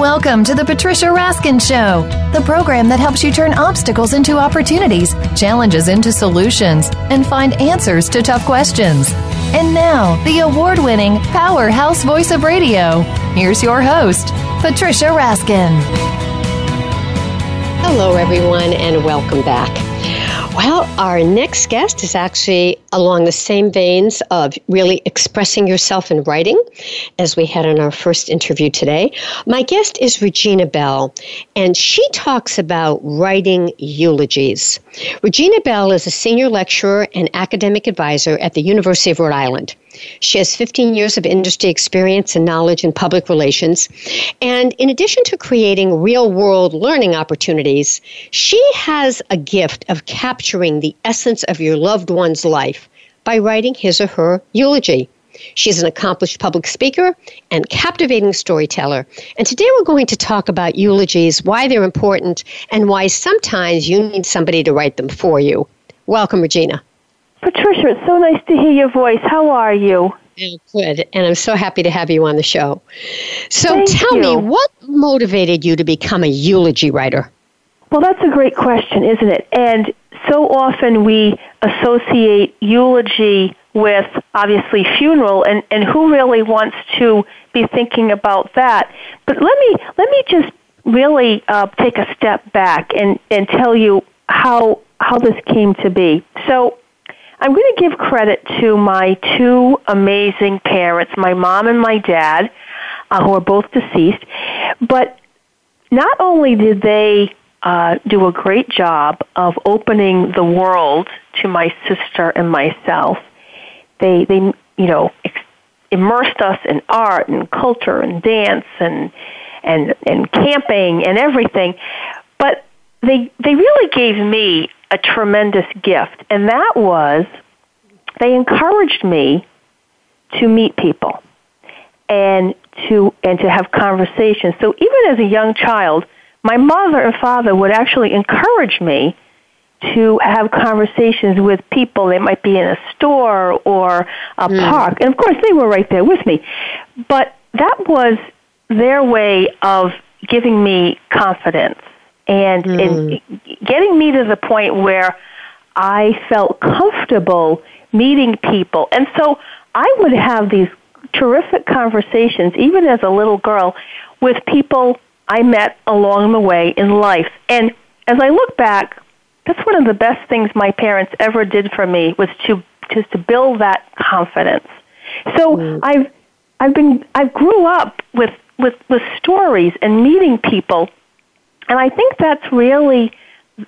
Welcome to the Patricia Raskin Show, the program that helps you turn obstacles into opportunities, challenges into solutions, and find answers to tough questions. And now, the award winning powerhouse voice of radio. Here's your host, Patricia Raskin. Hello, everyone, and welcome back. Well, our next guest is actually along the same veins of really expressing yourself in writing as we had in our first interview today. My guest is Regina Bell, and she talks about writing eulogies. Regina Bell is a senior lecturer and academic advisor at the University of Rhode Island. She has 15 years of industry experience and knowledge in public relations. And in addition to creating real world learning opportunities, she has a gift of capturing the essence of your loved one's life by writing his or her eulogy. She's an accomplished public speaker and captivating storyteller. And today we're going to talk about eulogies, why they're important, and why sometimes you need somebody to write them for you. Welcome, Regina. Patricia, it's so nice to hear your voice. How are you? Good, and I'm so happy to have you on the show. So Thank tell you. me, what motivated you to become a eulogy writer? Well, that's a great question, isn't it? And so often we associate eulogy with obviously funeral and, and who really wants to be thinking about that. But let me let me just really uh, take a step back and, and tell you how how this came to be. So I'm going to give credit to my two amazing parents, my mom and my dad, uh, who are both deceased. But not only did they uh, do a great job of opening the world to my sister and myself, they they you know ex- immersed us in art and culture and dance and and and camping and everything, but they they really gave me a tremendous gift, and that was they encouraged me to meet people and to and to have conversations. So even as a young child, my mother and father would actually encourage me to have conversations with people. They might be in a store or a hmm. park, and of course they were right there with me. But that was their way of giving me confidence and, hmm. and getting me to the point where I felt comfortable meeting people. And so I would have these terrific conversations, even as a little girl, with people I met along the way in life. And as I look back, that's one of the best things my parents ever did for me was to just to build that confidence. So mm. I've I've been I grew up with with with stories and meeting people, and I think that's really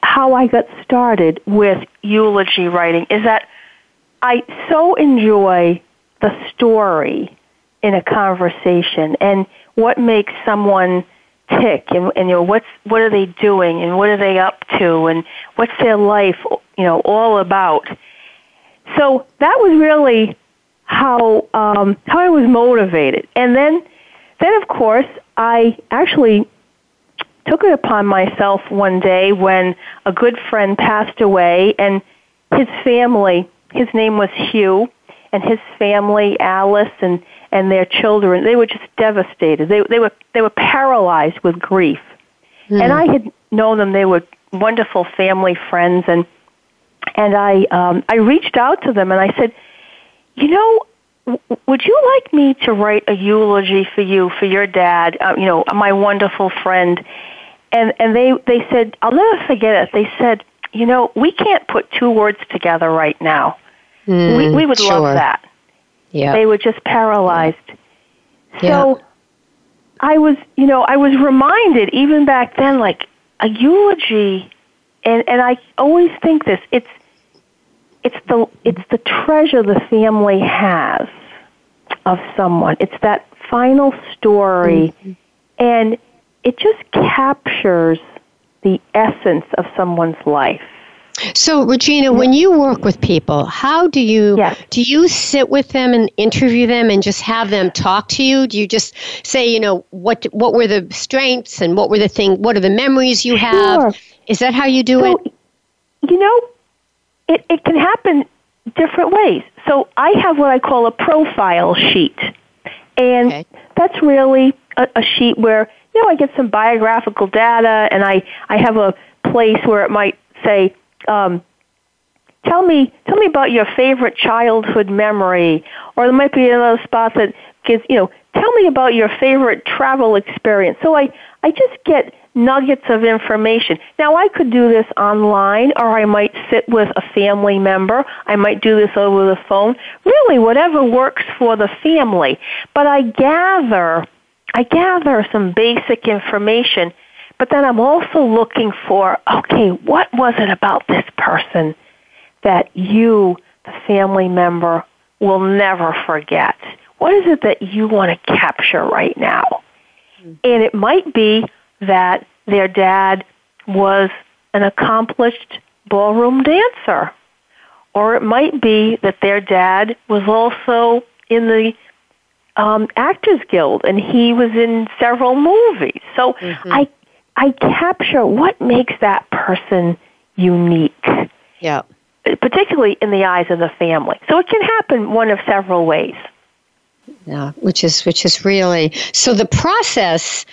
how I got started with eulogy writing. Is that I so enjoy the story in a conversation and what makes someone tick and, and you know what's what are they doing and what are they up to and what's their life you know all about? So that was really how um, how I was motivated. And then then of course I actually took it upon myself one day when a good friend passed away and his family his name was Hugh and his family Alice and and their children they were just devastated. They they were they were paralyzed with grief. And I had known them. They were wonderful family friends. And and I um I reached out to them and I said you know w- would you like me to write a eulogy for you for your dad uh, you know my wonderful friend? And and they they said I'll never forget it. They said you know we can't put two words together right now we we would sure. love that Yeah. they were just paralyzed. Yeah. So I was, you know, I was reminded even back then, like a eulogy, and and I always think this. It's it's the it's the treasure the family has of someone. It's that final story, mm-hmm. and it just captures the essence of someone's life. So, Regina, when you work with people, how do you Yes. do you sit with them and interview them and just have them talk to you? Do you just say, you know, what what were the strengths and what were the thing what are the memories you have? Sure. Is that how you do So, it? you know, it, it can happen different ways. So I have what I call a profile sheet. And Okay. that's really a, a sheet where, you you know, I get some biographical data, and I I have a place where it might say. Um, tell me tell me about your favorite childhood memory or there might be another spot that gives you know tell me about your favorite travel experience. So i i just get nuggets of information. Now i could do this online or i might sit with a family member. I might do this over the phone. Really whatever works for the family. But i gather i gather some basic information but then i'm also looking for okay what was it about this person that you, the family member, will never forget? What is it that you want to capture right now? Mm-hmm. And it might be that their dad was an accomplished ballroom dancer. Or it might be that their dad was also in the um, Actors Guild and he was in several movies. So mm-hmm. I I capture what makes that person unique. Yeah particularly in the eyes of the family. So it can happen one of several ways. Yeah, which is which is really so the process.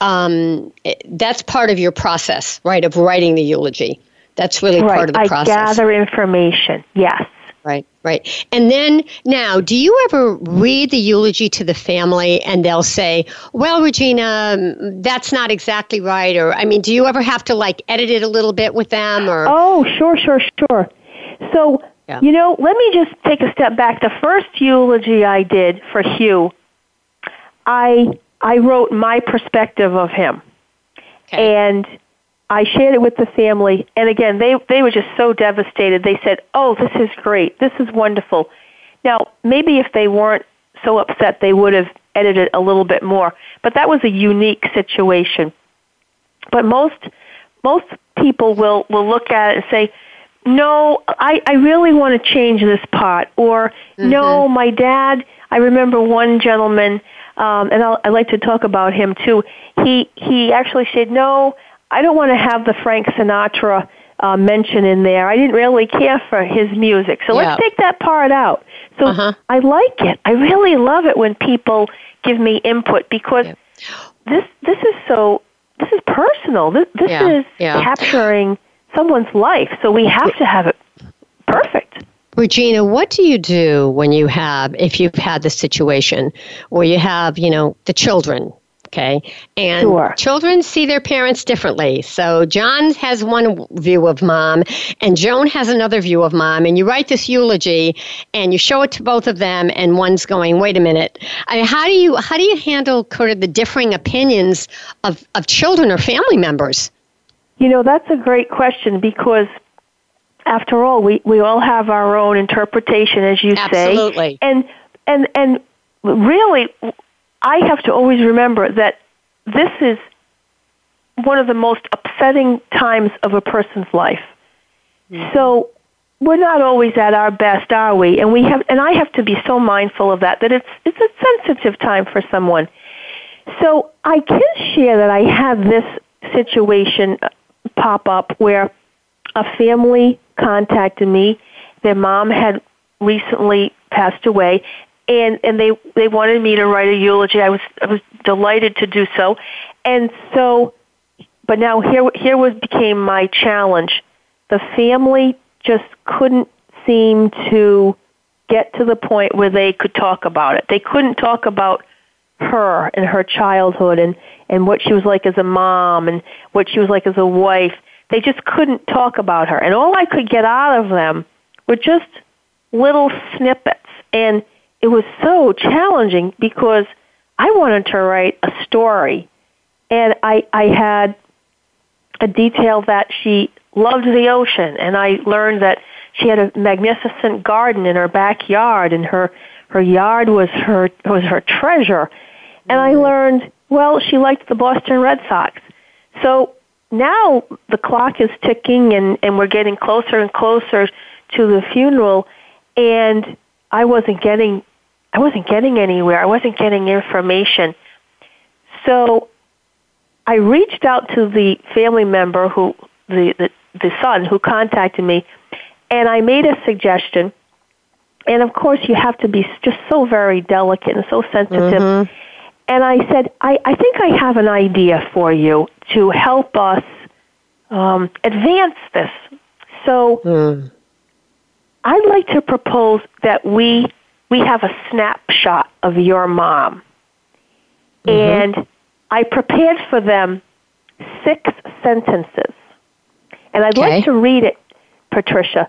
Um, that's part of your process, right? Of writing the eulogy. That's really right. part of the I process. I gather information. Yes. Right, right. And then now, do you ever read the eulogy to the family and they'll say, well, Regina, mm, that's not exactly right? Or, I mean, do you ever have to like edit it a little bit with them? Or Oh, sure, sure, sure. So, yeah. you know, let me just take a step back. The first eulogy I did for Hugh, I I wrote my perspective of him. Okay. And I shared it with the family, and again, they they were just so devastated. They said, "Oh, this is great. This is wonderful." Now, maybe if they weren't so upset, they would have edited a little bit more. But that was a unique situation. But most most people will will look at it and say, no, I, I really want to change this part. Or, mm-hmm. no, my dad, I remember one gentleman, um, and I'll, I'd like to talk about him too. He, he actually said, no, I don't want to have the Frank Sinatra uh, mention in there. I didn't really care for his music. So yeah. let's take that part out. So uh-huh. I like it. I really love it when people give me input because yeah. this, this is so, this is personal. This, this yeah. is capturing someone's life. So we have to have it perfect. Regina, what do you do when you have, if you've had the situation where you have, you know, the children, okay? And sure. children see their parents differently. So John has one view of mom, and Joan has another view of mom. And you write this eulogy, and you show it to both of them, and one's going, "Wait a minute! I mean, how do you how do you handle kind of the differing opinions of of children or family members?" You know, that's a great question because after all, we, we all have our own interpretation, as you Absolutely. say. And, and, and really, I have to always remember that this is one of the most upsetting times of a person's life. Mm-hmm. So we're not always at our best, are we? And we have, and I have to be so mindful of that. That it's it's a sensitive time for someone. So I can share that I had this situation pop up where a family contacted me. Their mom had recently passed away, and and they they wanted me to write a eulogy. I was I was delighted to do so, and so, but now here here was became my challenge. The family just couldn't seem to get to the point where they could talk about it. They couldn't talk about her and her childhood and and what she was like as a mom and what she was like as a wife. They just couldn't talk about her. And all I could get out of them were just little snippets. And it was so challenging because I wanted to write a story. And I, I had a detail that she loved the ocean. And I learned that she had a magnificent garden in her backyard and her, her yard was her, was her treasure. And I mm-hmm. learned well, she liked the Boston Red Sox. So now the clock is ticking and, and we're getting closer and closer to the funeral and I wasn't getting I wasn't getting anywhere. I wasn't getting information. So I reached out to the family member who the, the, the son who contacted me and I made a suggestion. And of course you have to be just so very delicate and so sensitive. Mm-hmm and I said, I, I think I have an idea for you to help us um, advance this. So mm. I'd like to propose that we we have a snapshot of your mom. Mm-hmm. And I prepared for them six sentences. And I'd okay. like to read it, Patricia.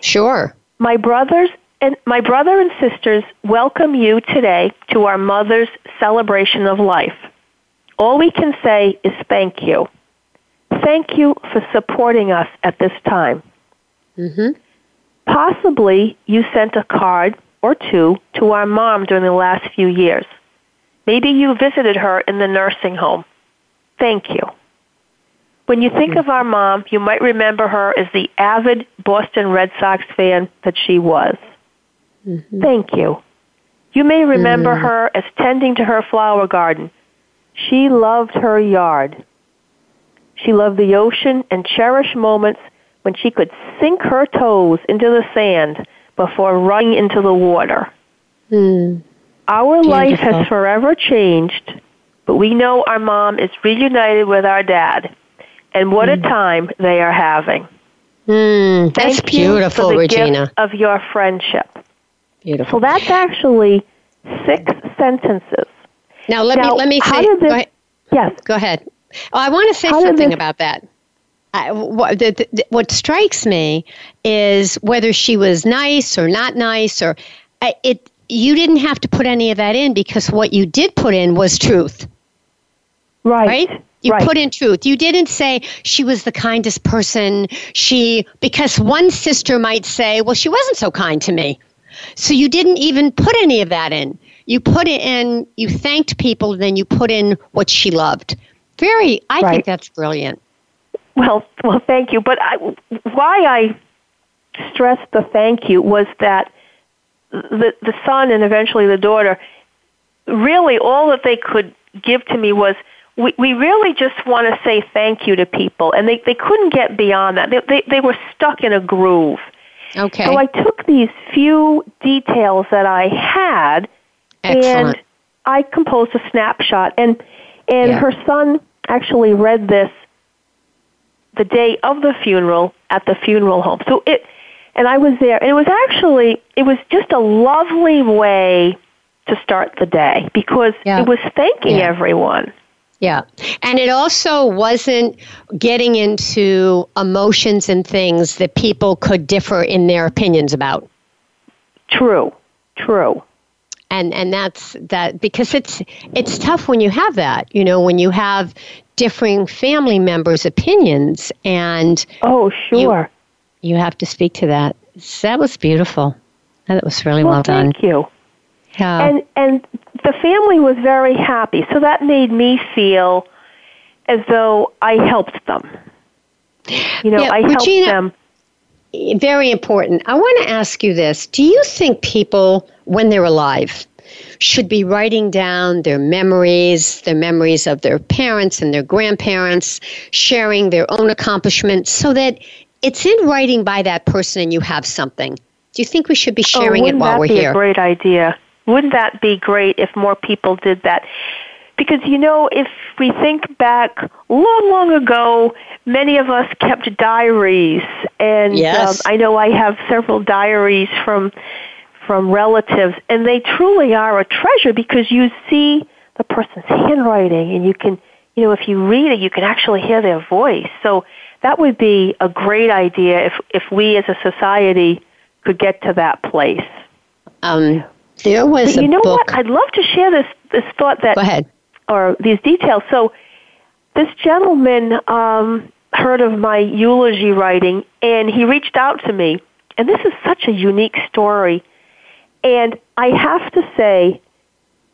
Sure. My brothers and my brother and sisters welcome you today to our mother's celebration of life. All we can say is thank you. Thank you for supporting us at this time. Mm-hmm. Possibly you sent a card or two to our mom during the last few years. Maybe you visited her in the nursing home. Thank you. When you think of our mom, you might remember her as the avid Boston Red Sox fan that she was. Mm-hmm. Thank you. You may remember mm. her as tending to her flower garden. She loved her yard. She loved the ocean and cherished moments when she could sink her toes into the sand before running into the water. Mm. Our Beautiful. life has forever changed, but we know our mom is reunited with our dad. And what mm. a time they are having. Mm, that's Thank beautiful, you for the Regina. Gift of your friendship. Beautiful. So that's actually six sentences. Now let now, me let me say. This, yes. Go ahead. Oh, I want to say something this, about that. I, what, the, the, what strikes me is whether she was nice or not nice, or it. You didn't have to put any of that in because what you did put in was truth. Right. Right. You right. put in truth. You didn't say she was the kindest person. She because one sister might say, "Well, she wasn't so kind to me." So you didn't even put any of that in. You put it in. You thanked people, then you put in what she loved. Very. I right. think that's brilliant. Well, well, thank you. But I, why I stressed the thank you was that the the son and eventually the daughter, really all that they could give to me was we, we really just want to say thank you to people, and they they couldn't get beyond that. They they, they were stuck in a groove. Okay. So I took these few details that I had, Excellent. and I composed a snapshot. And and yeah. her son actually read this the day of the funeral at the funeral home. So it, and I was there, and it was actually, it was just a lovely way to start the day because yeah. it was thanking yeah. everyone. Yeah. And it also wasn't getting into emotions and things that people could differ in their opinions about. True. True. And and that's that because it's it's tough when you have that, you know, when you have differing family members' opinions and Oh, sure. You, you have to speak to that. That was beautiful. That was really well, well done. Thank you. Yeah. And and the family was very happy. So that made me feel as though I helped them. You know, yeah, I helped Regina, them. Very important. I want to ask you this. Do you think people, when they're alive, should be writing down their memories, their memories of their parents and their grandparents, sharing their own accomplishments so that it's in writing by that person and you have something? Do you think we should be oh, sharing oh, it while we're here? a great idea. Wouldn't that be great if more people did that? Because, you know, if we think back long, long ago, many of us kept diaries. And yes. um, I know I have several diaries from from relatives, and they truly are a treasure because you see the person's handwriting, and you can, you know, if you read it, you can actually hear their voice. So that would be a great idea if if we as a society could get to that place. Um, there was but you know book. what? I'd love to share this this thought that Go ahead. Or these details. So this gentleman um, heard of my eulogy writing, and he reached out to me. And this is such a unique story. And I have to say,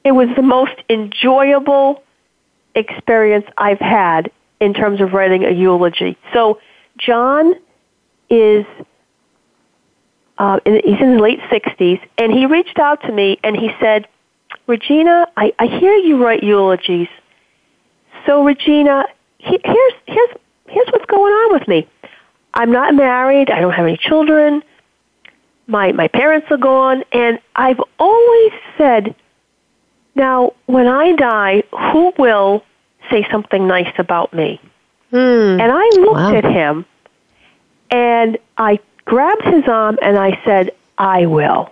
it was the most enjoyable experience I've had in terms of writing a eulogy. So John is uh, he's in his late 60s, and he reached out to me and he said, Regina, I, I hear you write eulogies. So, Regina, he, here's, here's, here's what's going on with me. I'm not married. I don't have any children. My, my parents are gone. And I've always said, now, when I die, who will say something nice about me? Hmm. And I looked Wow. at him and I grabbed his arm and I said, I will.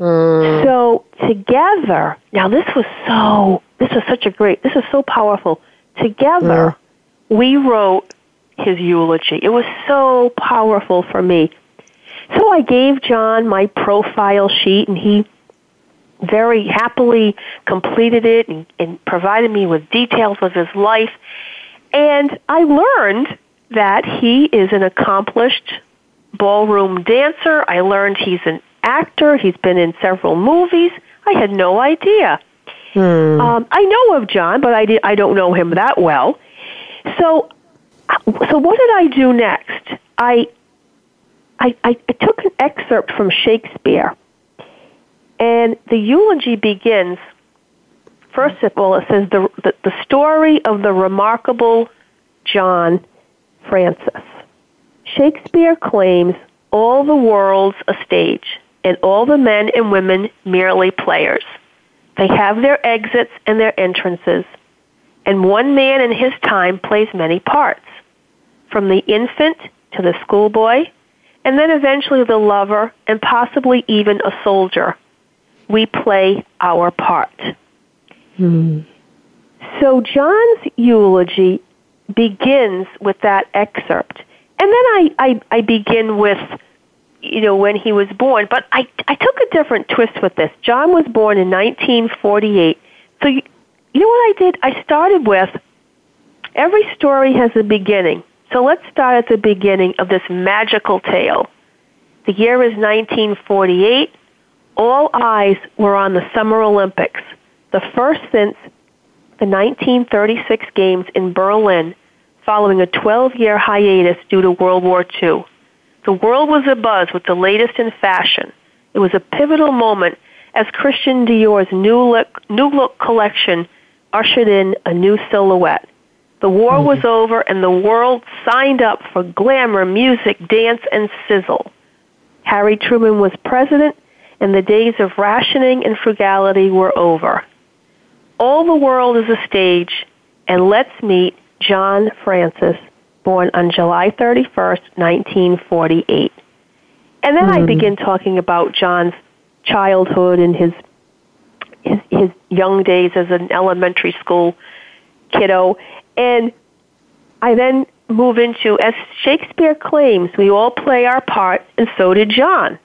Mm. So together, now this was so, this was such a great, this is so powerful. Together, we wrote his eulogy. It was so powerful for me. So I gave John my profile sheet and he very happily completed it and, and provided me with details of his life. And I learned that he is an accomplished ballroom dancer. I learned he's an actor. He's been in several movies. I had no idea. Um, I know of John, but I, did, I don't know him that well. So, so what did I do next? I, I, I, I took an excerpt from Shakespeare, and the eulogy begins. First of all, it says the, the, the story of the remarkable John Francis. Shakespeare claims all the world's a stage, and all the men and women merely players. They have their exits and their entrances, and one man in his time plays many parts, from the infant to the schoolboy, and then eventually the lover, and possibly even a soldier. We play our part. Hmm. So John's eulogy begins with that excerpt. And then I, I, I begin with, you know, when he was born. But I, I took a different twist with this. John was born in 1948. So, you, you know what I did? I started with every story has a beginning. So let's start at the beginning of this magical tale. The year is 1948. All eyes were on the Summer Olympics, the first since the 1936 games in Berlin following a 12 year hiatus due to World War II. The world was abuzz with the latest in fashion. It was a pivotal moment as Christian Dior's new look, new look collection ushered in a new silhouette. The war mm-hmm. was over and the world signed up for glamour, music, dance, and sizzle. Harry Truman was president and the days of rationing and frugality were over. All the world is a stage, and let's meet John Francis, born on July 31st, 1948. And then I mm-hmm. begin talking about John's childhood and his, his his young days as an elementary school kiddo, and I then move into as Shakespeare claims, we all play our part, and so did John.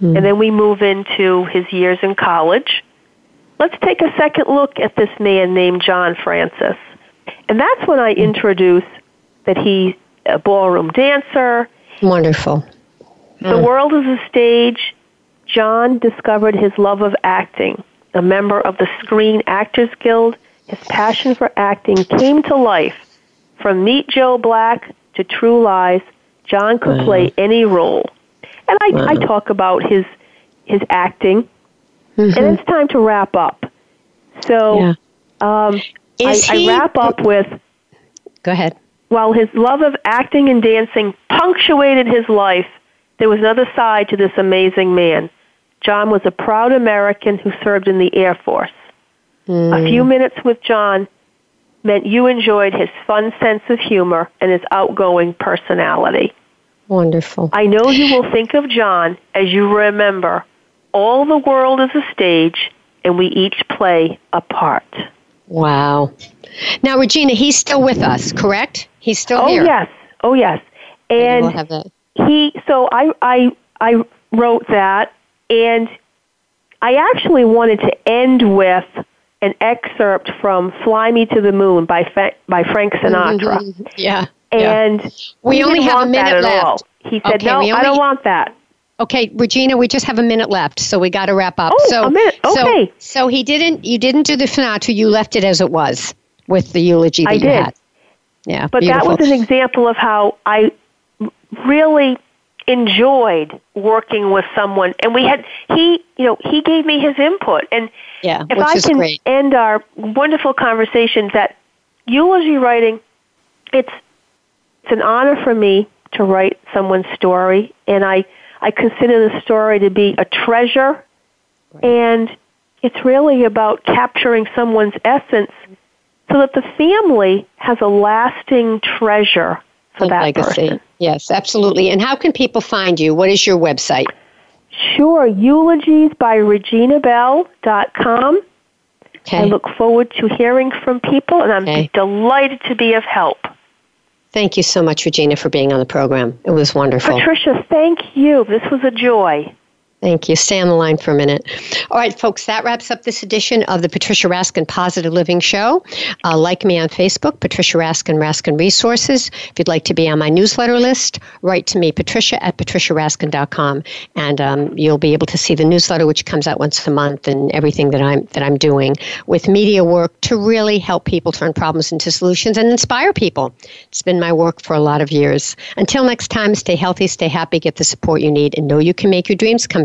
Hmm. And then we move into his years in college. Let's take a second look at this man named John Francis. And that's when I hmm. introduce that he's a ballroom dancer. Wonderful. The mm. world is a stage. John discovered his love of acting. A member of the Screen Actors Guild, his passion for acting came to life. From Meet Joe Black to True Lies, John could mm. play any role. And I, I mm. talk about his his acting. And mm-hmm. it's time to wrap up. So Yeah. um, I, Is I wrap up with Go ahead. While his love of acting and dancing punctuated his life, there was another side to this amazing man. John was a proud American who served in the Air Force. A few hmm. minutes with John meant you enjoyed his fun sense of humor and his outgoing personality. Wonderful. I know you will think of John as you remember all the world is a stage and we each play a part. Wow. Now, Regina, he's still with us, correct? He's still Oh here. Oh yes. Oh yes. And we'll he so I I I wrote that and I actually wanted to end with an excerpt from Fly Me to the Moon by Fa- by Frank Sinatra. Yeah. yeah. And We only have a minute left. all. He said, Okay, "No, we I don't want that." Okay, Regina, we just have a minute left, so we got to wrap up. Oh, so, a minute. so- Okay. So, he didn't. You didn't do the Sinatra. You left it as it was with the eulogy that I you did. had. Yeah, But beautiful. that was an example of how I really enjoyed working with someone and we had he you know he gave me his input and yeah, if I can great. end our wonderful conversation that eulogy writing, it's it's an honor for me to write someone's story, and I I consider the story to be a treasure, and It's really about capturing someone's essence so that the family has a lasting treasure for that legacy. person. Yes, absolutely. And how can people find you? What is your website? Sure, eulogiesbyreginabell.com. Okay. I look forward to hearing from people, and I'm Okay. delighted to be of help. Thank you so much, Regina, for being on the program. It was wonderful. Patricia, thank you. This was a joy. Thank you. Stay on the line for a minute. All right, folks, that wraps up this edition of the Patricia Raskin Positive Living Show. Uh, like me on Facebook, Patricia Raskin, Raskin Resources. If you'd like to be on my newsletter list, write to me, patricia at patriciaraskin.com, and um, you'll be able to see the newsletter, which comes out once a month, and everything that I'm, that I'm doing with media work to really help people turn problems into solutions and inspire people. It's been my work for a lot of years. Until next time, stay healthy, stay happy, get the support you need, and know you can make your dreams come